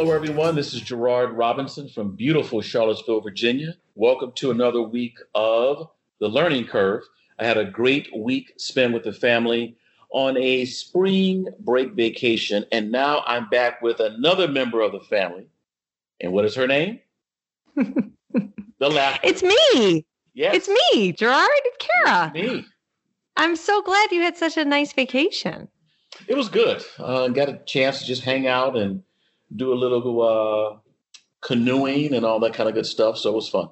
Hello, everyone. This is Gerard Robinson from beautiful Charlottesville, Virginia. Welcome to another week of The Learning Curve. I had a great week spent with the family on a spring break vacation, and now I'm back with another member of the family. And what is her name? the laughter. It's me. Yes. It's me, Gerard. Cara. It's me. I'm so glad you had such a nice vacation. It was good. Uh, got a chance to just hang out and do a little uh, canoeing and all that kind of good stuff. So it was fun.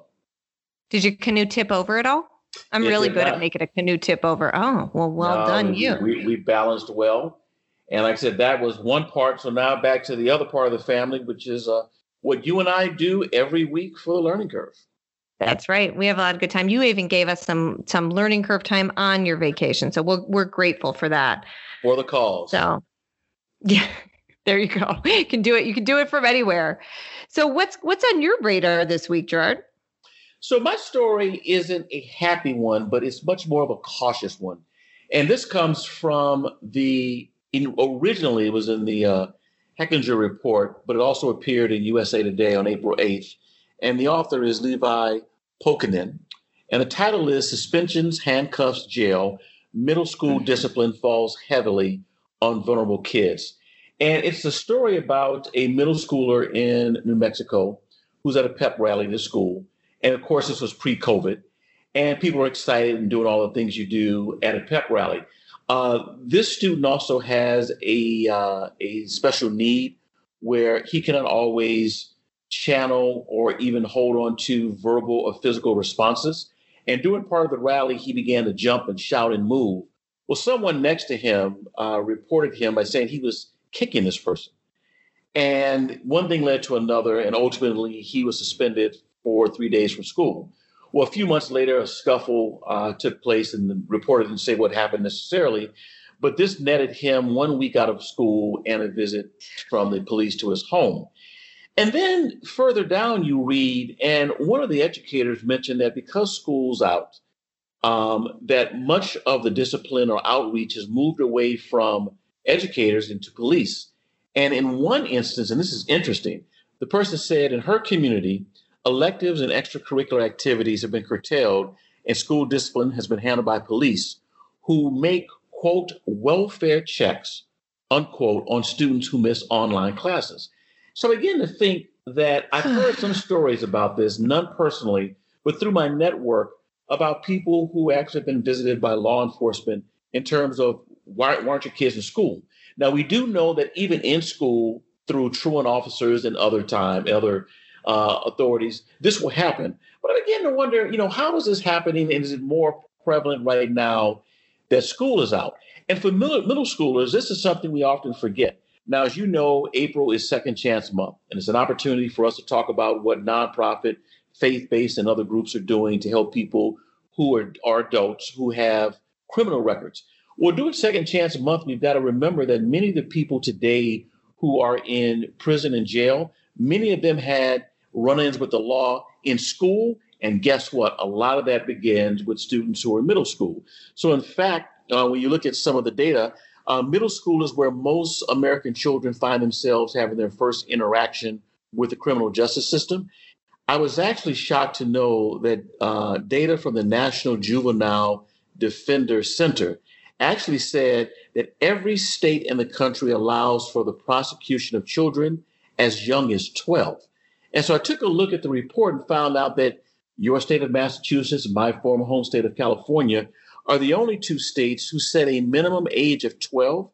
Did your canoe tip over at all? I'm It really good not. at making a canoe tip over. Oh, well, well No, done, we- you. We, we balanced well. And like I said, that was one part. So now back to the other part of the family, which is uh, what you and I do every week for the learning curve. That's right. We have a lot of good time. You even gave us some some learning curve time on your vacation, so we're we're grateful for that. For the calls. So, yeah, there you go. You can do it. You can do it from anywhere. So, what's what's on your radar this week, Gerard? So my story isn't a happy one, but it's much more of a cautious one. And this comes from the in, originally it was in the uh, Hechinger report, but it also appeared in USA Today on April 8th. And the author is Levi Pokanen. And the title is Suspensions, Handcuffs, Jail, Middle School Discipline Falls Heavily on Vulnerable Kids. And it's a story about a middle schooler in New Mexico who's at a pep rally to school. And of course, this was pre COVID, and people are excited and doing all the things you do at a pep rally. Uh, this student also has a, uh, a special need where he cannot always channel or even hold on to verbal or physical responses. And during part of the rally, he began to jump and shout and move. Well, someone next to him uh, reported him by saying he was kicking this person. And one thing led to another, and ultimately he was suspended for three days from school. Well, a few months later, a scuffle uh, took place, and the reporter didn't say what happened necessarily, but this netted him one week out of school and a visit from the police to his home. And then further down, you read, and one of the educators mentioned that because school's out, um, that much of the discipline or outreach has moved away from educators into police. And in one instance, and this is interesting, the person said in her community, electives and extracurricular activities have been curtailed and school discipline has been handled by police who make, quote, welfare checks, unquote, on students who miss online classes. So I begin to think that I've heard some stories about this, none personally, but through my network about people who actually have been visited by law enforcement in terms of why, why aren't your kids in school? Now we do know that even in school, through truant officers and other time, other uh, authorities, this will happen. But I begin to wonder, you know, how is this happening? And is it more prevalent right now that school is out? And for middle, middle schoolers, this is something we often forget. Now, as you know, April is Second Chance Month, and it's an opportunity for us to talk about what nonprofit, faith based, and other groups are doing to help people who are, are adults who have criminal records. Well, during Second Chance Month, we've got to remember that many of the people today who are in prison and jail, many of them had run ins with the law in school. And guess what? A lot of that begins with students who are in middle school. So, in fact, uh, when you look at some of the data, uh, middle school is where most American children find themselves having their first interaction with the criminal justice system. I was actually shocked to know that uh, data from the National Juvenile Defender Center actually said that every state in the country allows for the prosecution of children as young as 12. And so I took a look at the report and found out that your state of Massachusetts my former home state of California are the only two states who set a minimum age of 12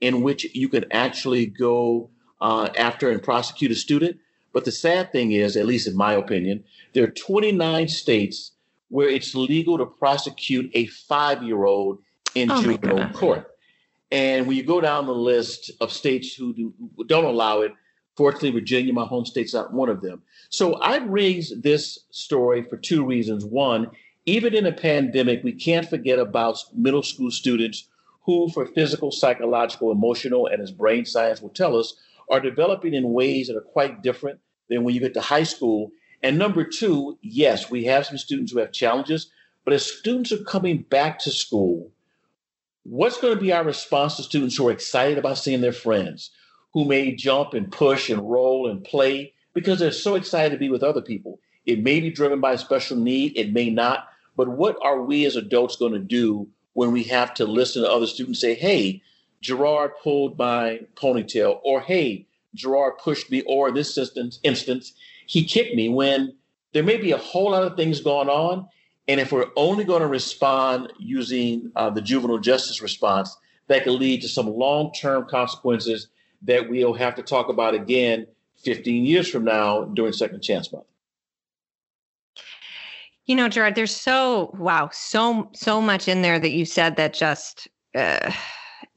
in which you can actually go uh, after and prosecute a student. But the sad thing is, at least in my opinion, there are 29 states where it's legal to prosecute a five year old in Oh juvenile court. And when you go down the list of states who, do, who don't allow it, fortunately, Virginia, my home state's not one of them. So I raised this story for two reasons. One, even in a pandemic, we can't forget about middle school students who, for physical, psychological, emotional, and as brain science will tell us, are developing in ways that are quite different than when you get to high school. And number two, yes, we have some students who have challenges, but as students are coming back to school, what's going to be our response to students who are excited about seeing their friends, who may jump and push and roll and play because they're so excited to be with other people. It may be driven by a special need, it may not. But what are we as adults going to do when we have to listen to other students say, hey, Gerard pulled my ponytail, or hey, Gerard pushed me, or in this instance, instance, he kicked me when there may be a whole lot of things going on. And if we're only going to respond using uh, the juvenile justice response, that could lead to some long term consequences that we'll have to talk about again 15 years from now during Second Chance Month. You know, Gerard, there's so wow, so so much in there that you said that just uh,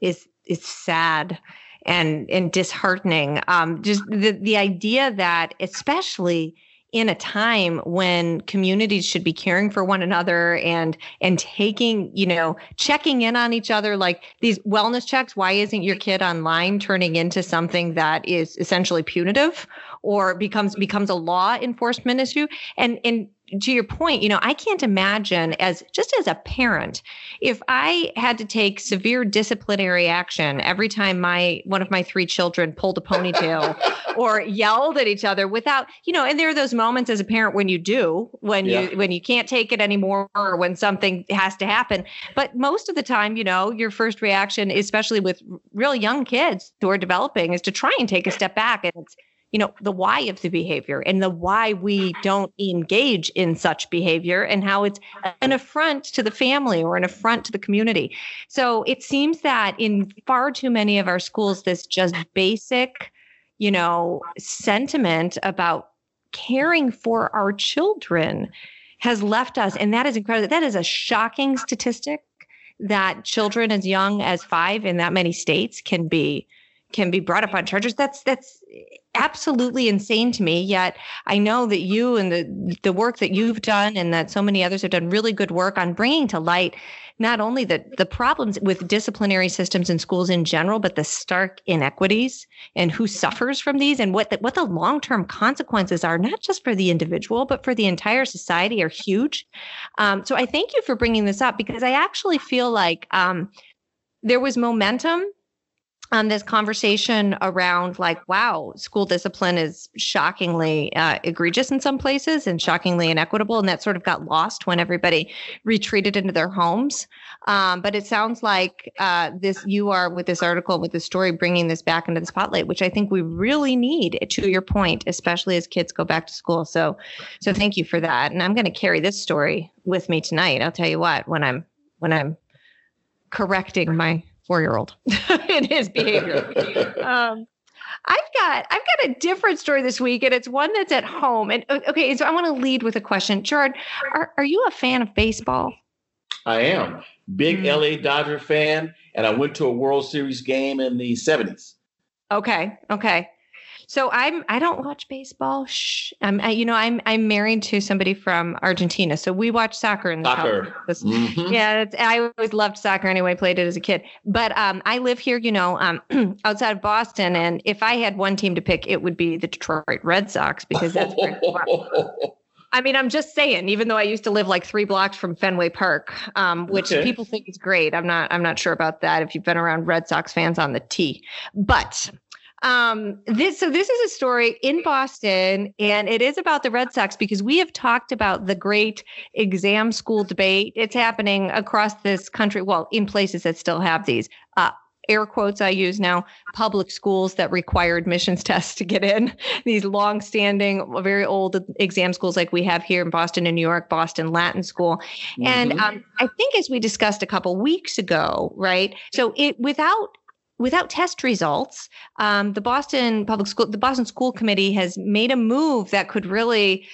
is is sad and and disheartening. Um, just the the idea that, especially in a time when communities should be caring for one another and and taking you know checking in on each other. Like these wellness checks why isn't your kid online turning into something that is essentially punitive or becomes becomes a law enforcement issue? And and to your point, you know, I can't imagine as just as a parent, if I had to take severe disciplinary action every time my one of my three children pulled a ponytail or yelled at each other without, you know, and there are those moments as a parent when you do, when yeah. you when you can't take it anymore or when something has to happen. But most of the time, you know, your first reaction, especially with real young kids who are developing, is to try and take a step back. And it's you know the why of the behavior and the why we don't engage in such behavior and how it's an affront to the family or an affront to the community. So it seems that in far too many of our schools this just basic you know sentiment about caring for our children has left us. And that is incredible. That is a shocking statistic that children as young as 5 in that many states can be can be brought up on charges. That's that's absolutely insane to me yet i know that you and the the work that you've done and that so many others have done really good work on bringing to light not only the the problems with disciplinary systems in schools in general but the stark inequities and who suffers from these and what the, what the long-term consequences are not just for the individual but for the entire society are huge. Um, so i thank you for bringing this up because i actually feel like um, there was momentum um, this conversation around like, wow, school discipline is shockingly uh, egregious in some places and shockingly inequitable, and that sort of got lost when everybody retreated into their homes. Um, but it sounds like uh, this you are with this article with this story bringing this back into the spotlight, which I think we really need. To your point, especially as kids go back to school. So, so thank you for that. And I'm going to carry this story with me tonight. I'll tell you what when I'm when I'm correcting my four year old in his behavior. um, I've got I've got a different story this week, and it's one that's at home. And okay, so I want to lead with a question, Gerard. Are are you a fan of baseball? I am big mm-hmm. LA Dodger fan, and I went to a World Series game in the seventies. Okay, okay. So I'm I don't watch baseball. Shh. I'm I, you know I'm I'm married to somebody from Argentina, so we watch soccer in the soccer. Mm-hmm. Yeah, I always loved soccer anyway. Played it as a kid, but um, I live here, you know, um, outside of Boston, and if I had one team to pick, it would be the Detroit Red Sox because that's. Where I mean, I'm just saying. Even though I used to live like three blocks from Fenway Park, um, which okay. people think is great, I'm not. I'm not sure about that. If you've been around Red Sox fans on the T, but um, this so this is a story in Boston, and it is about the Red Sox because we have talked about the great exam school debate. It's happening across this country. Well, in places that still have these. Uh, air quotes I use now, public schools that require admissions tests to get in. These long-standing, very old exam schools like we have here in Boston and New York, Boston Latin School. Mm-hmm. And um, I think as we discussed a couple weeks ago, right? So it without without test results, um, the Boston Public School, the Boston School Committee has made a move that could really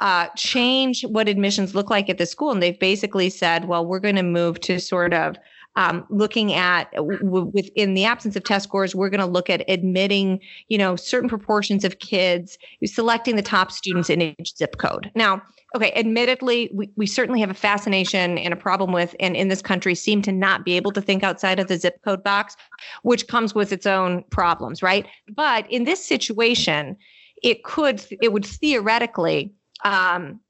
uh, change what admissions look like at the school. And they've basically said, well, we're going to move to sort of um, looking at w- within the absence of test scores, we're going to look at admitting, you know, certain proportions of kids, selecting the top students in each zip code. Now, okay, admittedly, we, we certainly have a fascination and a problem with, and in this country seem to not be able to think outside of the zip code box, which comes with its own problems, right? But in this situation, it could, it would theoretically um,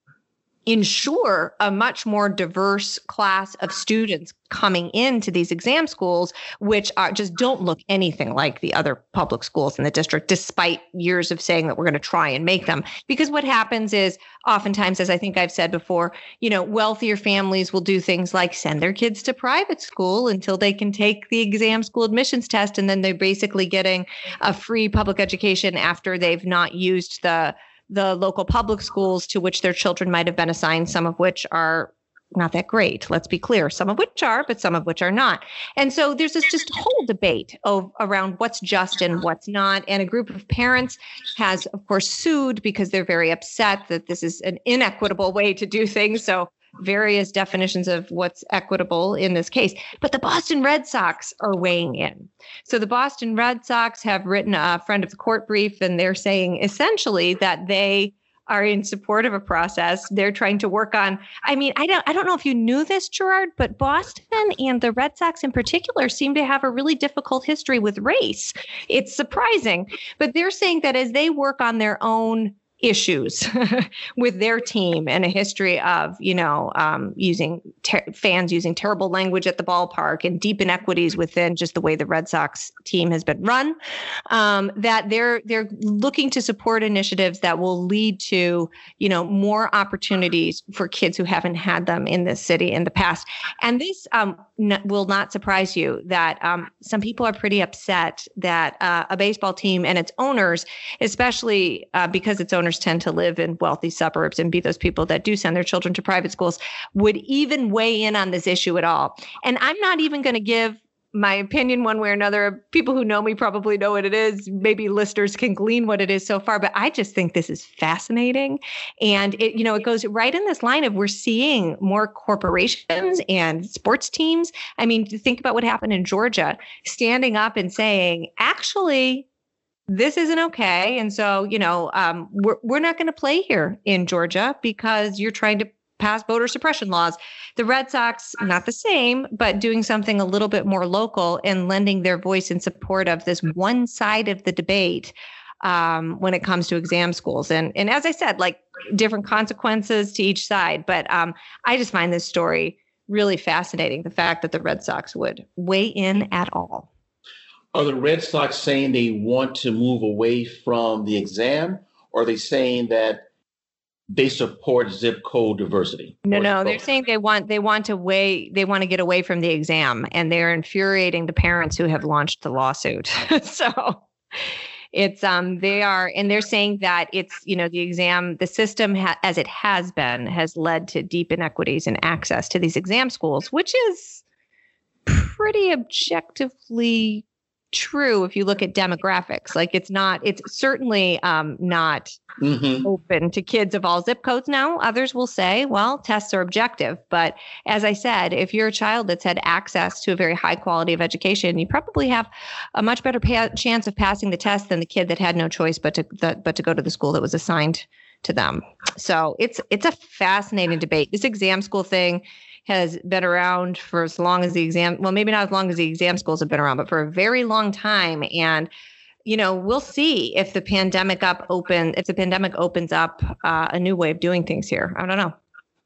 ensure a much more diverse class of students coming into these exam schools which are just don't look anything like the other public schools in the district despite years of saying that we're going to try and make them. Because what happens is oftentimes as i think i've said before you know wealthier families will do things like send their kids to private school until they can take the exam school admissions test and then they're basically getting a free public education after they've not used the the local public schools to which their children might have been assigned, some of which are not that great. Let's be clear. Some of which are, but some of which are not. And so there's this just whole debate of around what's just and what's not. And a group of parents has, of course, sued because they're very upset that this is an inequitable way to do things. So various definitions of what's equitable in this case. But the Boston Red Sox are weighing in. So the Boston Red Sox have written a friend of the court brief, and they're saying essentially that they are in support of a process. They're trying to work on. I mean, I don't I don't know if you knew this, Gerard, but Boston and the Red Sox in particular seem to have a really difficult history with race. It's surprising. But they're saying that as they work on their own issues with their team and a history of you know um, using ter- fans using terrible language at the ballpark and deep inequities within just the way the Red Sox team has been run. Um, that they're they're looking to support initiatives that will lead to you know more opportunities for kids who haven't had them in this city in the past. And this um, n- will not surprise you that um, some people are pretty upset that uh, a baseball team and its owners, especially uh, because its owners tend to live in wealthy suburbs and be those people that do send their children to private schools, would even weigh in on this issue at all. And I'm not even going to give my opinion one way or another. People who know me probably know what it is. Maybe listeners can glean what it is so far, but I just think this is fascinating. And it, you know, it goes right in this line of we're seeing more corporations and sports teams. I mean, think about what happened in Georgia, standing up and saying, actually, this isn't okay. And so, you know, um, we're, we're not going to play here in Georgia because you're trying to pass voter suppression laws. The Red Sox, not the same, but doing something a little bit more local and lending their voice in support of this one side of the debate um, when it comes to exam schools. And, and as I said, like different consequences to each side. But um, I just find this story really fascinating the fact that the Red Sox would weigh in at all. Are the Red Sox saying they want to move away from the exam, or are they saying that they support zip code diversity? No, no, they're saying they want they want to weigh they want to get away from the exam, and they're infuriating the parents who have launched the lawsuit. so it's um they are and they're saying that it's you know the exam the system ha- as it has been has led to deep inequities in access to these exam schools which is pretty objectively true if you look at demographics. Like it's not, it's certainly um, not mm-hmm. open to kids of all zip codes now. Others will say, well, tests are objective. But as I said, if you're a child that's had access to a very high quality of education, you probably have a much better pa- chance of passing the test than the kid that had no choice but to the, but to go to the school that was assigned to them. So it's it's a fascinating debate. This exam school thing has been around for as long as the exam, well, maybe not as long as the exam schools have been around, but for a very long time. And you know, we'll see if the pandemic up open if the pandemic opens up uh, a new way of doing things here. I don't know.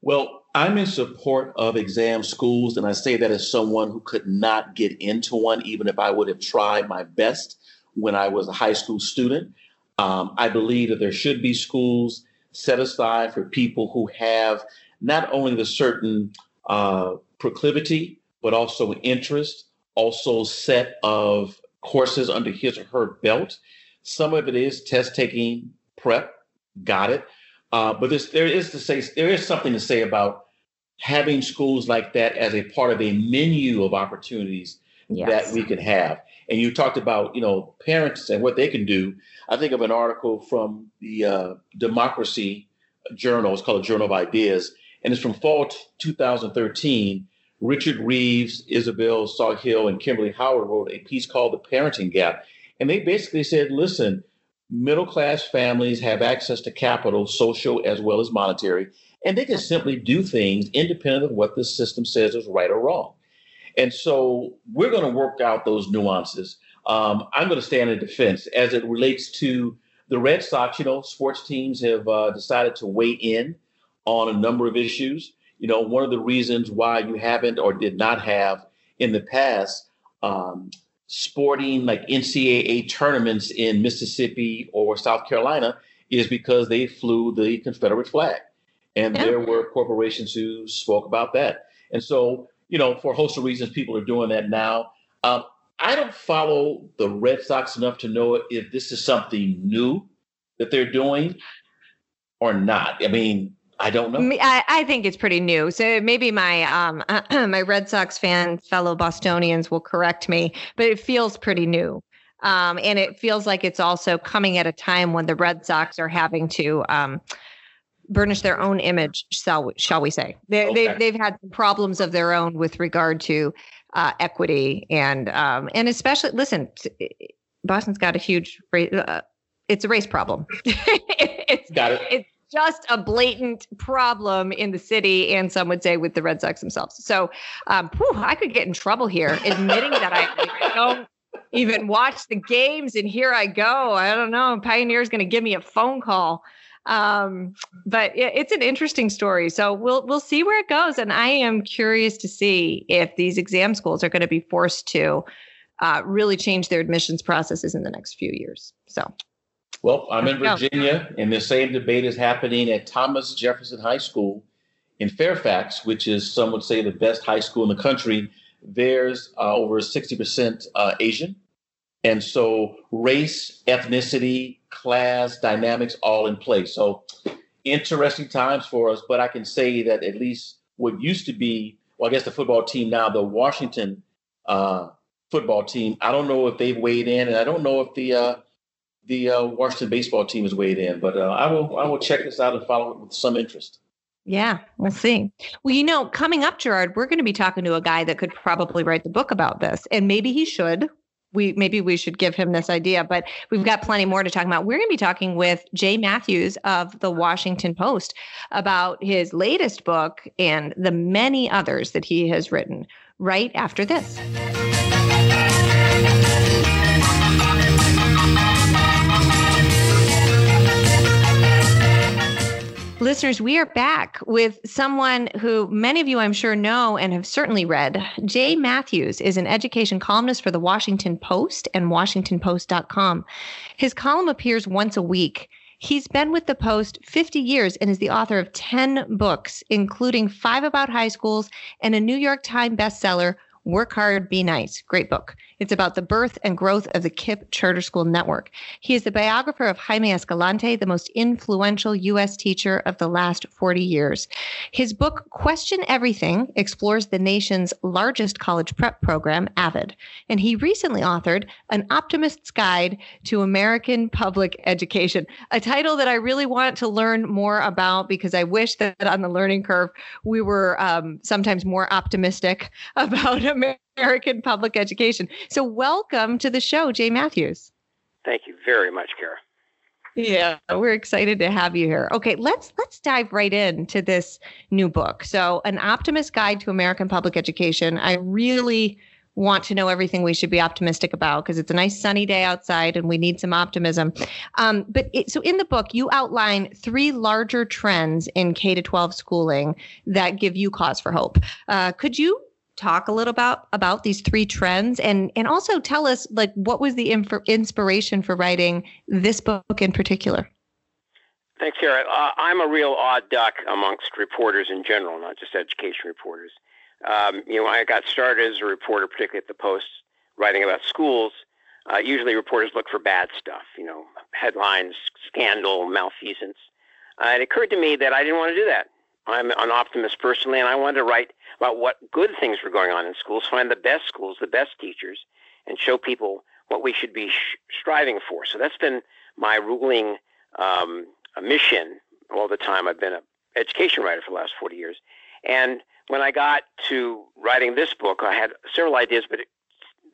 Well, I'm in support of exam schools, and I say that as someone who could not get into one, even if I would have tried my best when I was a high school student. Um, I believe that there should be schools set aside for people who have not only the certain uh, proclivity, but also interest, also set of courses under his or her belt. Some of it is test taking prep, got it. Uh, but this, there is to say there is something to say about having schools like that as a part of a menu of opportunities yes. that we can have. And you talked about you know parents and what they can do. I think of an article from the uh, Democracy Journal. It's called a Journal of Ideas, and it's from fall t- 2013. Richard Reeves, Isabel Sawhill, and Kimberly Howard wrote a piece called The Parenting Gap. And they basically said, listen, middle class families have access to capital, social as well as monetary, and they can simply do things independent of what the system says is right or wrong. And so we're going to work out those nuances. Um, I'm going to stand in defense as it relates to the Red Sox. You know, sports teams have uh, decided to weigh in on a number of issues. You know, one of the reasons why you haven't or did not have in the past um, sporting like NCAA tournaments in Mississippi or South Carolina is because they flew the Confederate flag. And yeah. there were corporations who spoke about that. And so, you know, for a host of reasons, people are doing that now. Um, I don't follow the Red Sox enough to know if this is something new that they're doing or not. I mean, I don't know. I, I think it's pretty new. So maybe my um my Red Sox fan fellow Bostonians will correct me, but it feels pretty new. Um, and it feels like it's also coming at a time when the Red Sox are having to um, burnish their own image, shall, shall we say. They, okay. they've, they've had problems of their own with regard to uh, equity and um, and especially listen, Boston's got a huge uh, it's a race problem. it's, got it. It's just a blatant problem in the city, and some would say with the Red Sox themselves. So, um, whew, I could get in trouble here admitting that I, don't even watch the games, and here I go. I don't know. Pioneer's going to give me a phone call. Um, but it's an interesting story. So we'll we'll see where it goes, and I am curious to see if these exam schools are going to be forced to uh, really change their admissions processes in the next few years. So well, I'm in Virginia, and the same debate is happening at Thomas Jefferson High School in Fairfax, which is some would say the best high school in the country. There's uh, over 60% uh, Asian. And so race, ethnicity, class, dynamics all in play. So interesting times for us. But I can say that at least what used to be, well, I guess the football team now, the Washington uh, football team, I don't know if they've weighed in, and I don't know if the uh, the uh, Washington baseball team has weighed in. But uh, I will I will check this out and follow it with some interest. Yeah, we'll see. Well, you know, coming up, Gerard, we're going to be talking to a guy that could probably write the book about this, and maybe he should. We maybe we should give him this idea, but we've got plenty more to talk about. We're going to be talking with Jay Mathews of the Washington Post about his latest book and the many others that he has written. Right after this. Listeners, we are back with someone who many of you, I'm sure, know and have certainly read. Jay Mathews is an education columnist for the Washington Post and WashingtonPost.com. His column appears once a week. He's been with the Post 50 years and is the author of 10 books, including five about high schools and a New York Times bestseller, Work Hard, Be Nice. Great book. It's about the birth and growth of the KIPP Charter School Network. He is the biographer of Jaime Escalante, the most influential U.S. teacher of the last 40 years. His book, Question Everything, explores the nation's largest college prep program, AVID. And he recently authored An Optimist's Guide to American Public Education, a title that I really want to learn more about because I wish that on the learning curve we were um, sometimes more optimistic about America American public education. So, welcome to the show, Jay Mathews. Thank you very much, Cara. Yeah, we're excited to have you here. Okay, let's let's dive right into this new book. So, An Optimist Guide to American Public Education. I really want to know everything we should be optimistic about because it's a nice sunny day outside and we need some optimism. Um, but it, so in the book, you outline three larger trends in K to 12 schooling that give you cause for hope. Uh, could you talk a little about about these three trends and and also tell us like what was the inf- inspiration for writing this book in particular? Thanks Cara. Uh, i'm a real odd duck amongst reporters in general not just education reporters. Um, you know i got started as a reporter particularly at the post writing about schools. Uh, usually reporters look for bad stuff you know headlines scandal malfeasance. Uh, it occurred to me that i didn't want to do that i'm an optimist personally and i wanted to write about what good things were going on in schools, find the best schools, the best teachers, and show people what we should be sh- striving for. So that's been my ruling um, mission all the time. I've been an education writer for the last 40 years. And when I got to writing this book, I had several ideas, but it,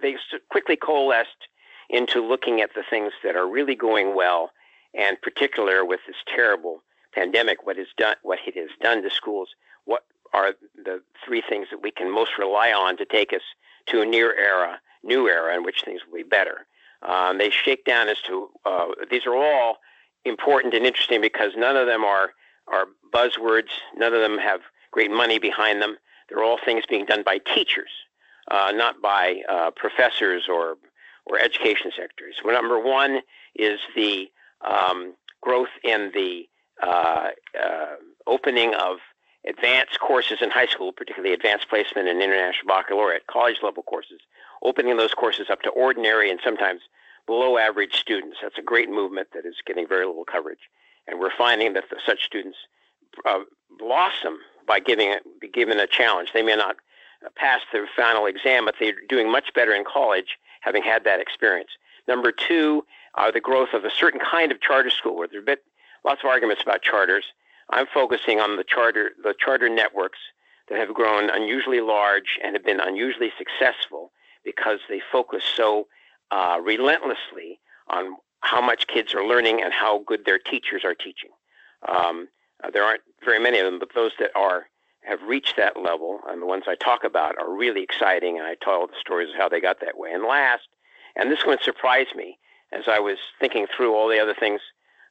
they quickly coalesced into looking at the things that are really going well, and particular with this terrible pandemic, what is done, what it has done to schools, what are the three things that we can most rely on to take us to a near era, new era in which things will be better. Um, they shake down as to uh, these are all important and interesting because none of them are are buzzwords. None of them have great money behind them. They're all things being done by teachers, uh, not by uh, professors or or education secretaries. Well, number one is the um, growth in the uh, uh, opening of advanced courses in high school, particularly advanced placement and international baccalaureate, college level courses, opening those courses up to ordinary and sometimes below average students. That's a great movement that is getting very little coverage. And we're finding that the, such students uh, blossom by giving be given a challenge. They may not pass their final exam, but they're doing much better in college having had that experience. Number two, uh, the growth of a certain kind of charter school where they're a been lots of arguments about charters. I'm focusing on the charter, the charter networks that have grown unusually large and have been unusually successful because they focus so uh, relentlessly on how much kids are learning and how good their teachers are teaching. Um, uh, there aren't very many of them, but those that are have reached that level, and the ones I talk about are really exciting, and I tell the stories of how they got that way. And last, and this one surprised me as I was thinking through all the other things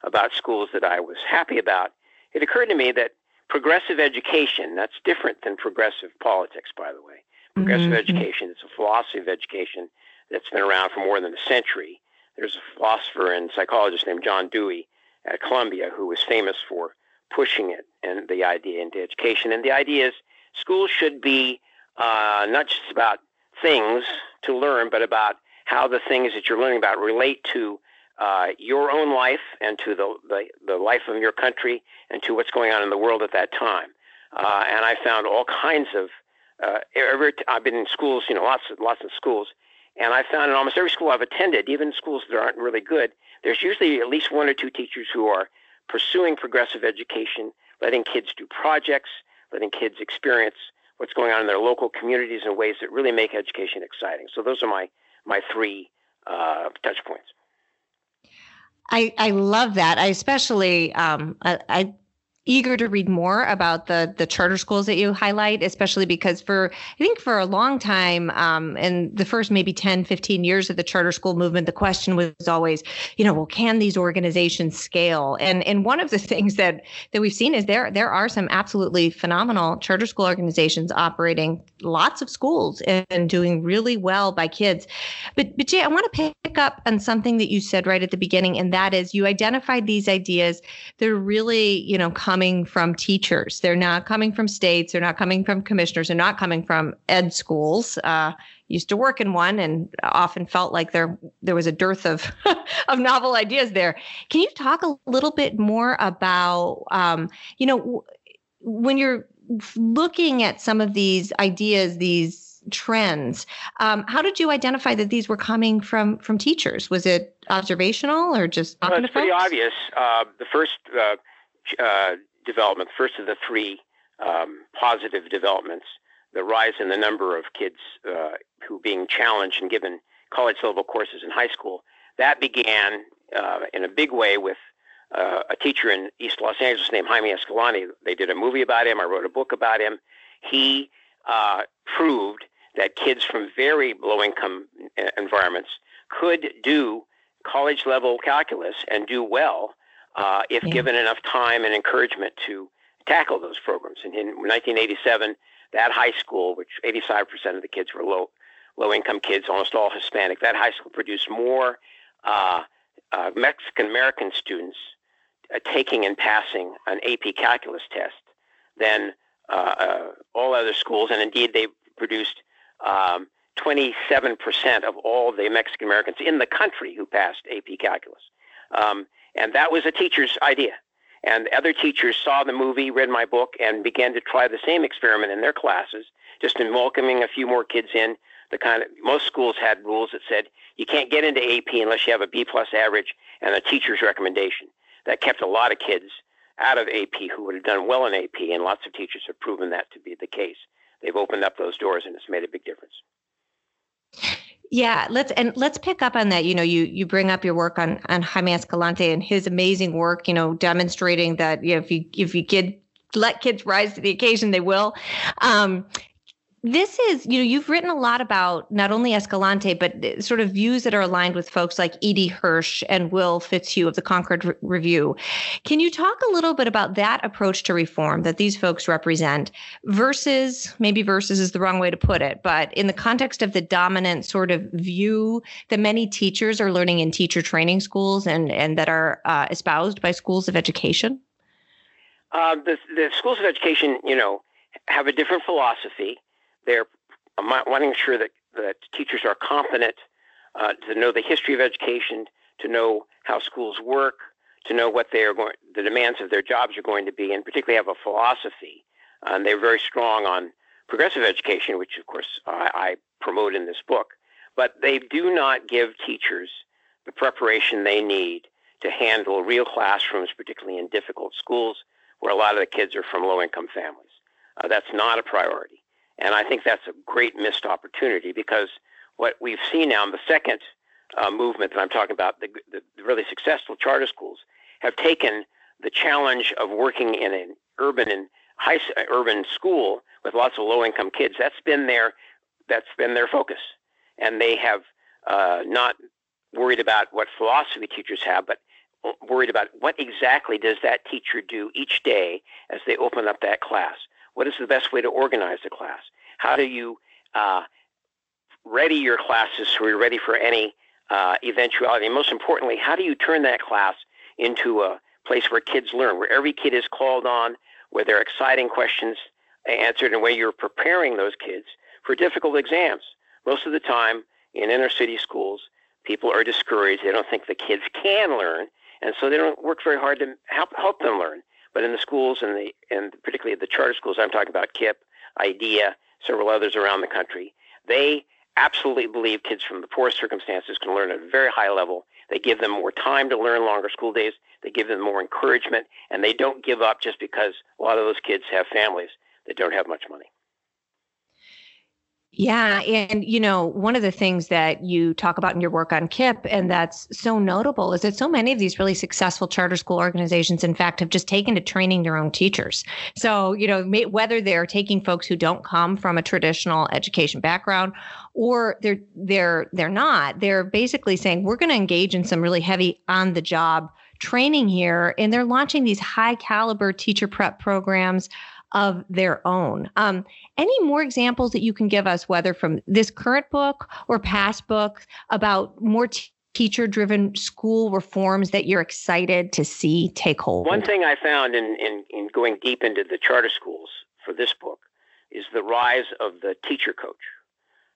about schools that I was happy about, it occurred to me that progressive education, that's different than progressive politics, by the way. Progressive mm-hmm. education is a philosophy of education that's been around for more than a century. There's a philosopher and psychologist named John Dewey at Columbia who was famous for pushing it and the idea into education. And the idea is schools should be uh, not just about things to learn, but about how the things that you're learning about relate to uh, your own life and to the, the, the life of your country and to what's going on in the world at that time. Uh, and I found all kinds of uh, every I've been in schools, you know, lots of lots of schools, and I found in almost every school I've attended, even schools that aren't really good, there's usually at least one or two teachers who are pursuing progressive education, letting kids do projects, letting kids experience what's going on in their local communities in ways that really make education exciting. So those are my my three uh, touch points. I, I love that. I especially um, I, I eager to read more about the the charter schools that you highlight especially because for i think for a long time um, in the first maybe 10 15 years of the charter school movement the question was always you know well can these organizations scale? And and one of the things that that we've seen is there there are some absolutely phenomenal charter school organizations operating lots of schools and, doing really well by kids. But but jay i want to pick up on something that you said right at the beginning and that is you identified these ideas. They're really you know coming from teachers. They're not coming from states. They're not coming from commissioners. They're not coming from ed schools. Uh, used to work in one and often felt like there there was a dearth of of novel ideas there. Can you talk a little bit more about um, you know when you're looking at some of these ideas, these trends. Um, how did you identify that these were coming from from teachers? Was it observational or just well, it's pretty obvious. Uh, the first uh, uh, development, first of the three um, positive developments, the rise in the number of kids uh, who are being challenged and given college level courses in high school, that began uh, in a big way with uh, a teacher in East Los Angeles named Jaime Escalante. They did a movie about him. I wrote a book about him. He uh, proved that kids from very low income environments could do college level calculus and do well uh, if yeah. given enough time and encouragement to tackle those programs. And in 1987, that high school, which 85% of the kids were low low income kids, almost all Hispanic, that high school produced more uh, uh, Mexican American students uh, taking and passing an AP calculus test than uh, uh, all other schools. And indeed, they produced um, 27% of all the Mexican Americans in the country who passed AP calculus. Um, and that was a teacher's idea. And other teachers saw the movie, read my book, and began to try the same experiment in their classes, just in welcoming a few more kids in. The kind of most schools had rules that said you can't get into AP unless you have a B plus average and a teacher's recommendation. That kept a lot of kids out of AP who would have done well in AP, and lots of teachers have proven that to be the case. They've opened up those doors, and it's made a big difference. Yeah, let's and let's pick up on that. You know, you you bring up your work on on Jaime Escalante and his amazing work. You know, demonstrating that you know, if you if you kid let kids rise to the occasion, they will. Um, this is, you know, you've written a lot about not only Escalante, but sort of views that are aligned with folks like E.D. Hirsch and Will Fitzhugh of the Concord Re- Review. Can you talk a little bit about that approach to reform that these folks represent versus, maybe versus is the wrong way to put it, but in the context of the dominant sort of view that many teachers are learning in teacher training schools and, and that are uh, espoused by schools of education? Uh, the, the schools of education, you know, have a different philosophy they're wanting to ensure that, that teachers are competent uh, to know the history of education, to know how schools work, to know what they are going, the demands of their jobs are going to be, and particularly have a philosophy. And they're very strong on progressive education, which of course I, I promote in this book. But they do not give teachers the preparation they need to handle real classrooms, particularly in difficult schools where a lot of the kids are from low income families. Uh, that's not a priority. And I think that's a great missed opportunity because what we've seen now in the second uh, movement that I'm talking about, the, the, really successful charter schools, have taken the challenge of working in an urban and high urban school with lots of low income kids. That's been their that's been their focus, and they have uh, not worried about what philosophy teachers have, but worried about what exactly does that teacher do each day as they open up that class. What is the best way to organize the class? How do you uh, ready your classes so you're ready for any uh, eventuality? And most importantly, how do you turn that class into a place where kids learn, where every kid is called on, where there are exciting questions answered, and where you're preparing those kids for difficult exams? Most of the time in inner city schools, people are discouraged. They don't think the kids can learn, and so they don't work very hard to help help them learn. But in the schools and the and particularly the charter schools I'm talking about, KIPP, IDEA, several others around the country, they absolutely believe kids from the poorest circumstances can learn at a very high level. They give them more time to learn longer school days. They give them more encouragement, and they don't give up just because a lot of those kids have families that don't have much money. Yeah. And, you know, one of the things that you talk about in your work on KIPP, and that's so notable, is that so many of these really successful charter school organizations, in fact, have just taken to training their own teachers. So, you know, whether they're taking folks who don't come from a traditional education background or they're they're they're not they're basically saying we're going to engage in some really heavy on the job training here and they're launching these high caliber teacher prep programs of their own. Um, any more examples that you can give us, whether from this current book or past books, about more t- teacher driven school reforms that you're excited to see take hold? One thing I found in, in, in going deep into the charter schools for this book is the rise of the teacher coach.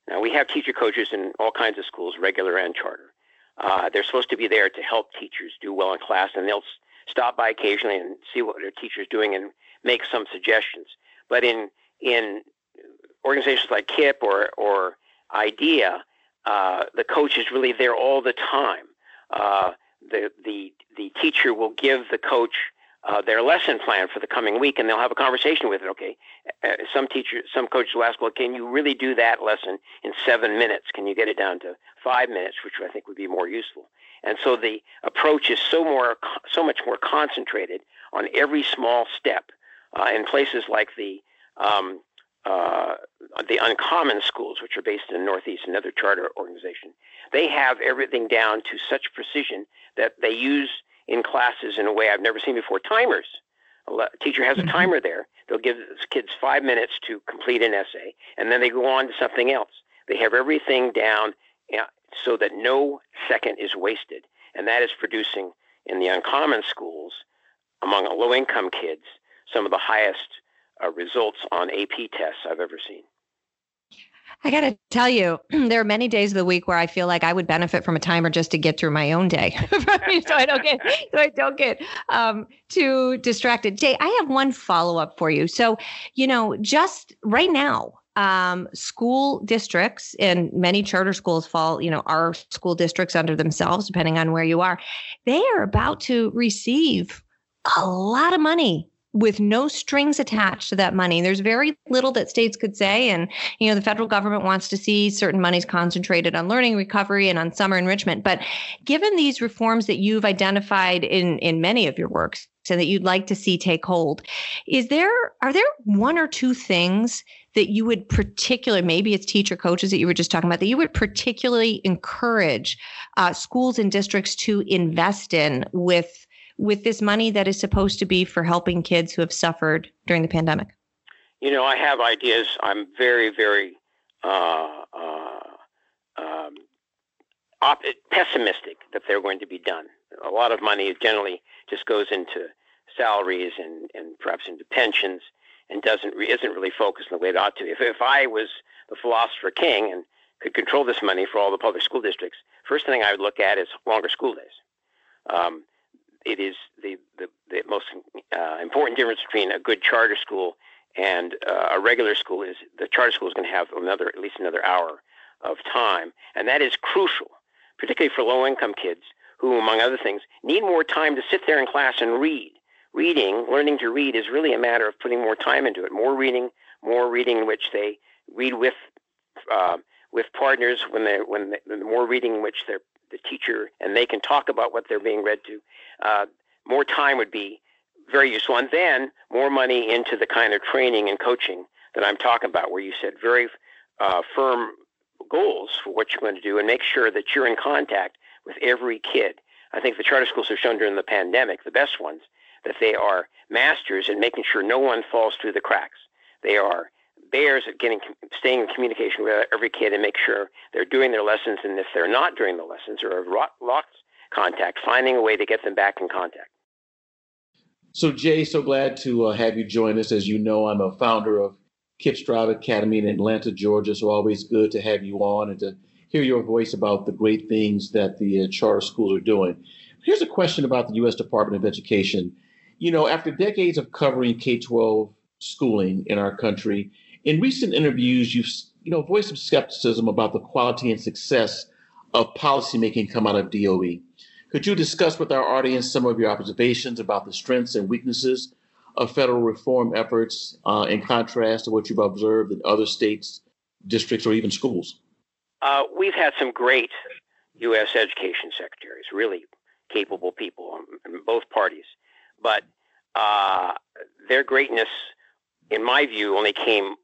Now, we have teacher coaches in all kinds of schools, regular and charter. Uh, they're supposed to be there to help teachers do well in class, and they'll stop by occasionally and see what their teacher's doing and make some suggestions. But in in organizations like KIPP or or IDEA, uh, the coach is really there all the time. Uh, the the the teacher will give the coach uh, their lesson plan for the coming week, and they'll have a conversation with it. Okay, uh, some teachers, some coaches will ask, "Well, can you really do that lesson in seven minutes? Can you get it down to five minutes?" Which I think would be more useful. And so the approach is so more, so much more concentrated on every small step uh, in places like the um, uh, the uncommon schools, which are based in the Northeast, another charter organization, they have everything down to such precision that they use in classes in a way I've never seen before. Timers. A teacher has a mm-hmm. timer there. They'll give kids five minutes to complete an essay, and then they go on to something else. They have everything down so that no second is wasted, and that is producing in the uncommon schools among low-income kids some of the highest uh, results on AP tests I've ever seen. I got to tell you, there are many days of the week where I feel like I would benefit from a timer just to get through my own day, so I don't get so I don't get um, too distracted. Jay, I have one follow up for you. So, you know, just right now, um, school districts and many charter schools fall, you know, our school districts under themselves, depending on where you are. They are about to receive a lot of money with no strings attached to that money. There's very little that states could say. And, you know, the federal government wants to see certain monies concentrated on learning recovery and on summer enrichment. But given these reforms that you've identified in, in many of your works, and that you'd like to see take hold. Is there are there one or two things that you would particularly maybe it's teacher coaches that you were just talking about that you would particularly encourage uh, schools and districts to invest in with with this money that is supposed to be for helping kids who have suffered during the pandemic? You know, I have ideas. I'm very, very uh, uh, um, op- pessimistic that they're going to be done. A lot of money generally just goes into salaries and, and perhaps into pensions and doesn't re- isn't really focused in the way it ought to. If, if I was the philosopher king and could control this money for all the public school districts, first thing I would look at is longer school days. Um, it is the, the, the most uh, important difference between a good charter school and uh, a regular school is the charter school is going to have another at least another hour of time, and that is crucial, particularly for low-income kids who, among other things, need more time to sit there in class and read. Reading, learning to read, is really a matter of putting more time into it. More reading, more reading in which they read with uh, with partners. When they when they, the more reading in which they're the teacher and they can talk about what they're being read to. Uh, more time would be very useful. And then more money into the kind of training and coaching that I'm talking about, where you set very uh, firm goals for what you're going to do and make sure that you're in contact with every kid. I think the charter schools have shown during the pandemic, the best ones, that they are masters in making sure no one falls through the cracks. They are bears at getting staying in communication with every kid and make sure they're doing their lessons, and if they're not doing the lessons or lost contact, finding a way to get them back in contact. So, Jay, so glad to uh, have you join us. As you know, I'm a founder of KIPP STRIVE Academy in Atlanta, Georgia. So, always good to have you on and to hear your voice about the great things that the uh, charter schools are doing. Here's a question about the U.S. Department of Education. You know, after decades of covering K 12 schooling in our country, in recent interviews, you've you know voiced some skepticism about the quality and success of policymaking come out of DOE. Could you discuss with our audience some of your observations about the strengths and weaknesses of federal reform efforts uh, in contrast to what you've observed in other states, districts, or even schools? Uh, we've had some great U.S. education secretaries, really capable people in both parties, but uh, their greatness, in my view, only came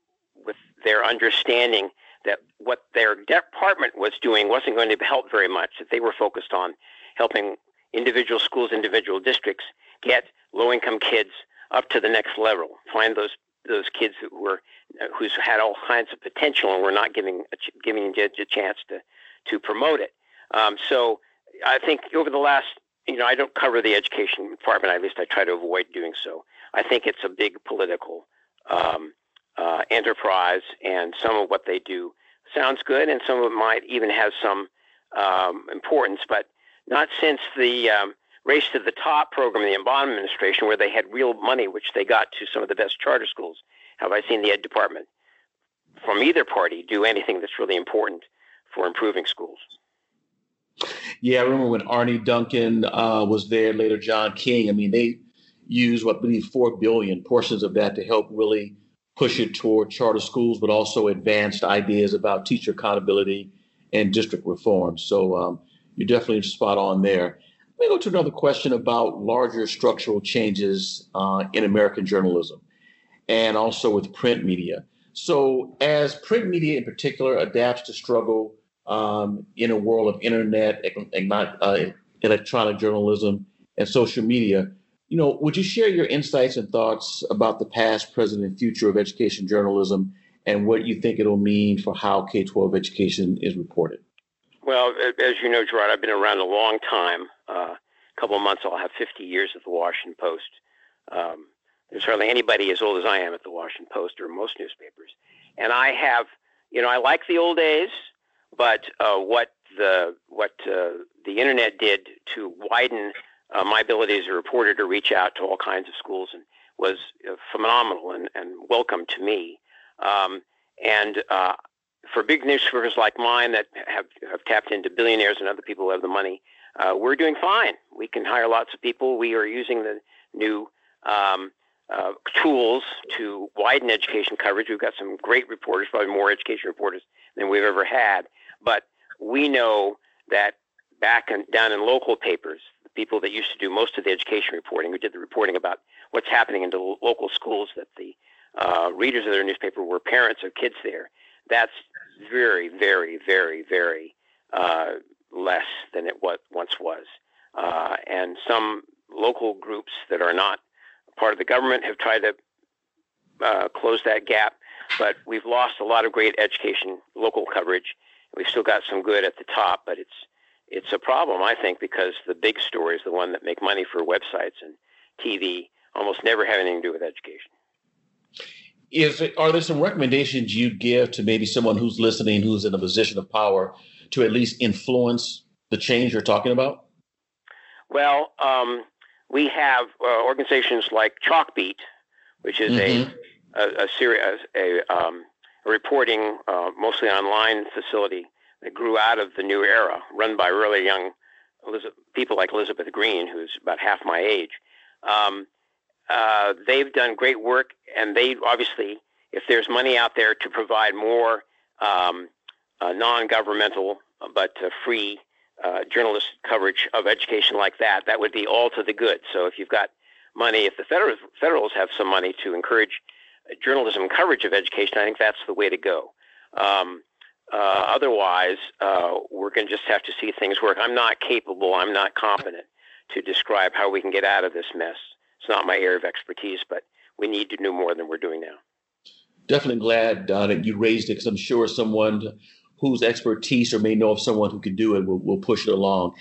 their understanding that what their department was doing wasn't going to help very much, that they were focused on helping individual schools, individual districts get low income kids up to the next level, find those those kids who were who's had all kinds of potential and we're not giving a, giving a chance to to promote it. Um, so I think over the last you know I don't cover the education department at least I try to avoid doing so. I think it's a big political um, uh, enterprise, and some of what they do sounds good, and some of it might even have some um, importance, but not since the um, Race to the Top program in the Obama administration, where they had real money, which they got to some of the best charter schools, have I seen the Ed Department from either party do anything that's really important for improving schools. Yeah, I remember when Arne Duncan uh, was there, later John King. I mean, they used what I believe four billion portions of that to help really push it toward charter schools, but also advanced ideas about teacher accountability and district reform. So um, you're definitely spot on there. Let me go to another question about larger structural changes uh, in American journalism and also with print media. So, as print media in particular adapts to struggle um, in a world of internet, uh, electronic journalism, and social media, you know, would you share your insights and thoughts about the past, present, and future of education journalism and what you think it'll mean for how K 12 education is reported? Well, as you know, Gerard, I've been around a long time. Uh, a couple of months, I'll have 50 years at the Washington Post. Um, there's hardly anybody as old as I am at the Washington Post or most newspapers. And I have, you know, I like the old days, but uh, what the what uh, the internet did to widen uh, my ability as a reporter to reach out to all kinds of schools and was uh, phenomenal and, and welcome to me. Um, and uh, for big newspapers like mine that have, have tapped into billionaires and other people who have the money, uh, we're doing fine. We can hire lots of people. We are using the new um, uh, tools to widen education coverage. We've got some great reporters, probably more education reporters than we've ever had. But we know that back in, down in local papers, people that used to do most of the education reporting, who did the reporting about what's happening in the local schools, that the uh, readers of their newspaper were parents of kids there. That's very, very, very, very uh, less than it was, once was. Uh, and some local groups that are not part of the government have tried to uh, close that gap, but we've lost a lot of great education local coverage. We've still got some good at the top, but it's it's a problem, I think, because the big stories, the one that make money for websites and TV, almost never have anything to do with education. Is are there some recommendations you'd give to maybe someone who's listening, who's in a position of power, to at least influence the change you're talking about? Well, um, we have uh, organizations like Chalkbeat, which is mm-hmm. a a, a, series, a, um, a reporting uh, mostly online facility that grew out of the new era, run by really young people like Elizabeth Green, who's about half my age. Um, uh, they've done great work, and they obviously, if there's money out there to provide more um, uh, non-governmental but uh, free uh, journalist coverage of education like that, that would be all to the good. So if you've got money, if the federal, federals have some money to encourage journalism coverage of education, I think that's the way to go. Um, uh, otherwise, uh, we're going to just have to see things work. I'm not capable, I'm not competent to describe how we can get out of this mess. It's not my area of expertise, but we need to do more than we're doing now. Definitely glad uh, that you raised it because I'm sure someone whose expertise or may know of someone who can do it will, will push it along.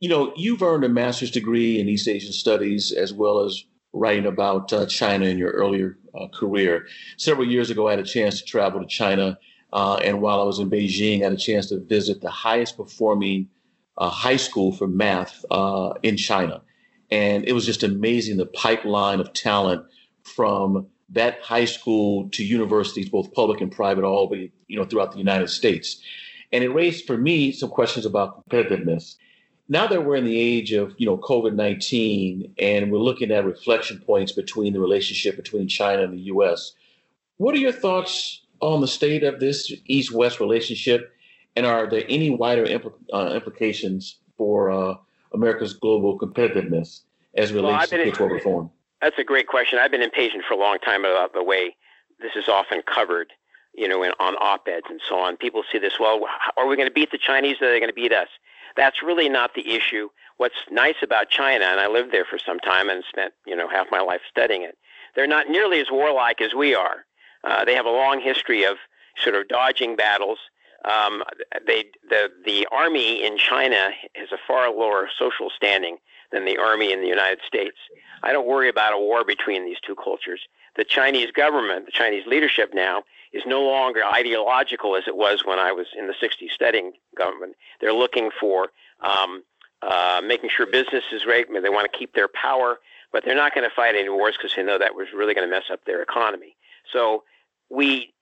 You know, you've earned a master's degree in East Asian studies as well as writing about uh, China in your earlier uh, career. Several years ago, I had a chance to travel to China uh, and while I was in Beijing, I had a chance to visit the highest performing uh, high school for math uh, in China. And it was just amazing the pipeline of talent from that high school to universities, both public and private, all the you know throughout the United States. And it raised for me some questions about competitiveness. Now that we're in the age of you know COVID nineteen, and we're looking at reflection points between the relationship between China and the U.S., what are your thoughts on the state of this East West relationship? And are there any wider impl- uh, implications for uh, America's global competitiveness as relates well, to K-12 reform? That's a great question. I've been impatient for a long time about the way this is often covered, you know, in, on op-eds and so on. People see this, well, are we going to beat the Chinese or are they going to beat us? That's really not the issue. What's nice about China, and I lived there for some time and spent, you know, half my life studying it, they're not nearly as warlike as we are. Uh, they have a long history of sort of dodging battles. Um, they, the, the army in China has a far lower social standing than the army in the United States. I don't worry about a war between these two cultures. The Chinese government, the Chinese leadership now, is no longer ideological as it was when I was in the 60s studying government. They're looking for um, uh, making sure business is right. They want to keep their power, but they're not going to fight any wars because they know that was really going to mess up their economy. So we,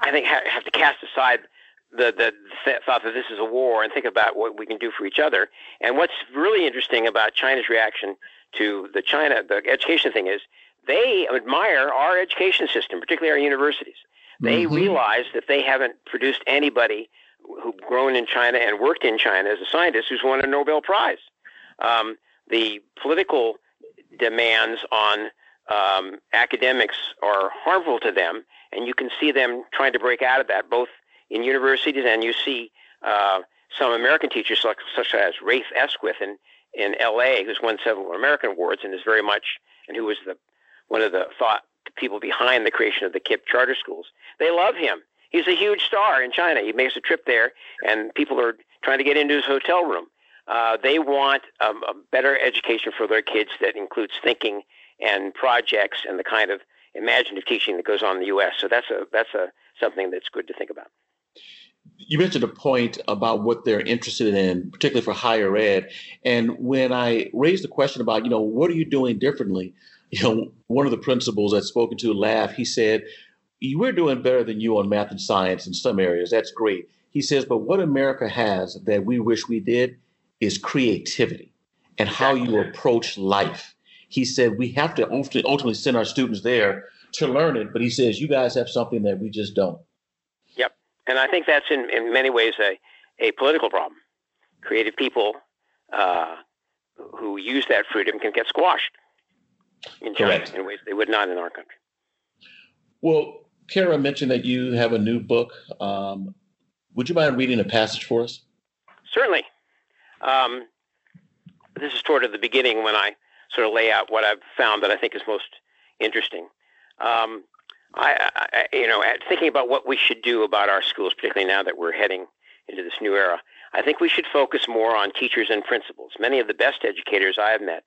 I think, have to cast aside the, the thought that this is a war and think about what we can do for each other. And what's really interesting about China's reaction to the China, the education thing is they admire our education system, particularly our universities. They mm-hmm. realize that they haven't produced anybody who's grown in China and worked in China as a scientist who's won a Nobel Prize. Um, the political demands on um, academics are harmful to them, and you can see them trying to break out of that, both in universities and you see uh, some American teachers, like, such as Rafe Esquith in, in L.A., who's won several American awards and is very much, and who was the one of the thought people behind the creation of the KIPP charter schools. They love him. He's a huge star in China. He makes a trip there, and people are trying to get into his hotel room. Uh, they want um, a better education for their kids that includes thinking and projects and the kind of imaginative teaching that goes on in the U.S. So that's a that's a something that's good to think about. You mentioned a point about what they're interested in, particularly for higher ed. And when I raised the question about, you know, what are you doing differently? You know, one of the principals I'd spoken to laughed. He said, We're doing better than you on math and science in some areas. That's great. He says, But what America has that we wish we did is creativity and how you approach life he said we have to ultimately send our students there to learn it. But he says you guys have something that we just don't. Yep, and I think that's in, in many ways a, a political problem. Creative people uh, who use that freedom can get squashed in China in ways they would not in our country. Well, Cara mentioned that you have a new book. Um, would you mind reading a passage for us? Certainly. Um, this is toward the beginning when I sort of lay out what I've found that I think is most interesting. Um, I, I, you know, thinking about what we should do about our schools, particularly now that we're heading into this new era, I think we should focus more on teachers and principals. Many of the best educators I have met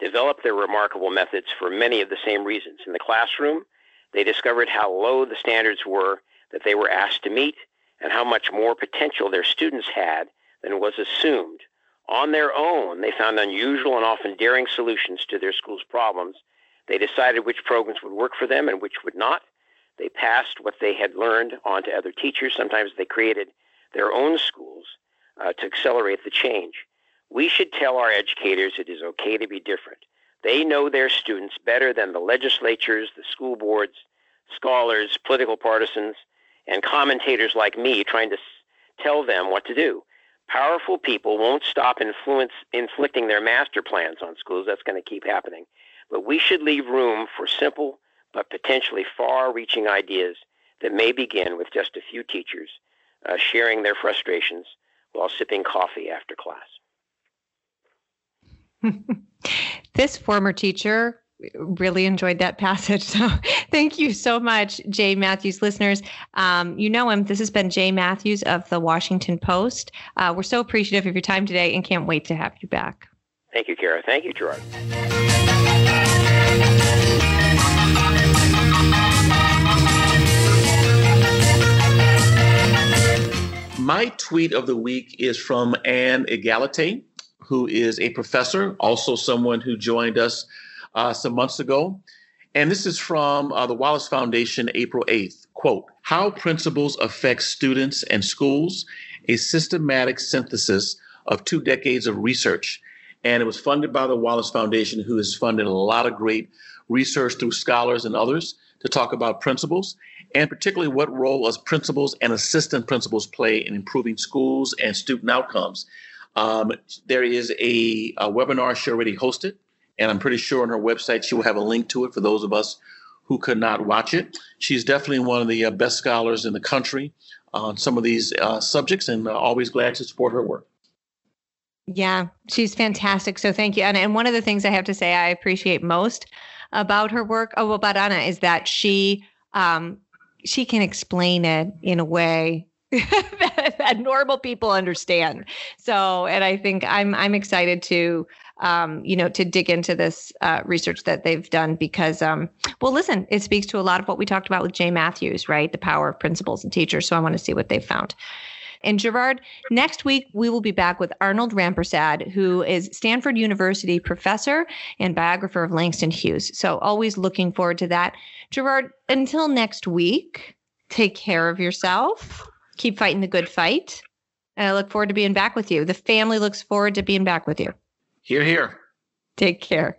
developed their remarkable methods for many of the same reasons. In the classroom, they discovered how low the standards were that they were asked to meet and how much more potential their students had than was assumed. On their own, they found unusual and often daring solutions to their school's problems. They decided which programs would work for them and which would not. They passed what they had learned on to other teachers. Sometimes they created their own schools uh, to accelerate the change. We should tell our educators it is okay to be different. They know their students better than the legislatures, the school boards, scholars, political partisans, and commentators like me trying to tell them what to do. Powerful people won't stop influence, inflicting their master plans on schools. That's going to keep happening. But we should leave room for simple but potentially far reaching ideas that may begin with just a few teachers uh, sharing their frustrations while sipping coffee after class. this former teacher really enjoyed that passage. So thank you so much, Jay Mathews. Listeners, um, you know him. This has been Jay Mathews of the Washington Post. Uh, we're so appreciative of your time today and can't wait to have you back. Thank you, Cara. Thank you, Gerard. My tweet of the week is from Anna Egalite, who is a professor, also someone who joined us uh, some months ago. And this is from uh, the Wallace Foundation, April 8th. Quote, How Principals Affect Students and Schools, a systematic synthesis of two decades of research. And it was funded by the Wallace Foundation, who has funded a lot of great research through scholars and others to talk about principals and particularly what role as principals and assistant principals play in improving schools and student outcomes. Um, there is a, a, webinar she already hosted, and I'm pretty sure on her website she will have a link to it for those of us who could not watch it. She's definitely one of the uh, best scholars in the country on some of these uh, subjects, and uh, always glad to support her work. Yeah, she's fantastic. So thank you. And, and one of the things I have to say I appreciate most about her work, oh, about Anna, is that she um, she can explain it in a way that, that, normal people understand. So, and I think I'm I'm excited to um, you know to dig into this uh, research that they've done because um, well, listen, it speaks to a lot of what we talked about with Jay Mathews, right? The power of principals and teachers. So I want to see what they've found. And Gerard, next week we will be back with Arnold Rampersad, who is Stanford University professor and biographer of Langston Hughes. So always looking forward to that. Gerard, until next week, take care of yourself. Keep fighting the good fight. And I look forward to being back with you. The family looks forward to being back with you. Here, here. Take care.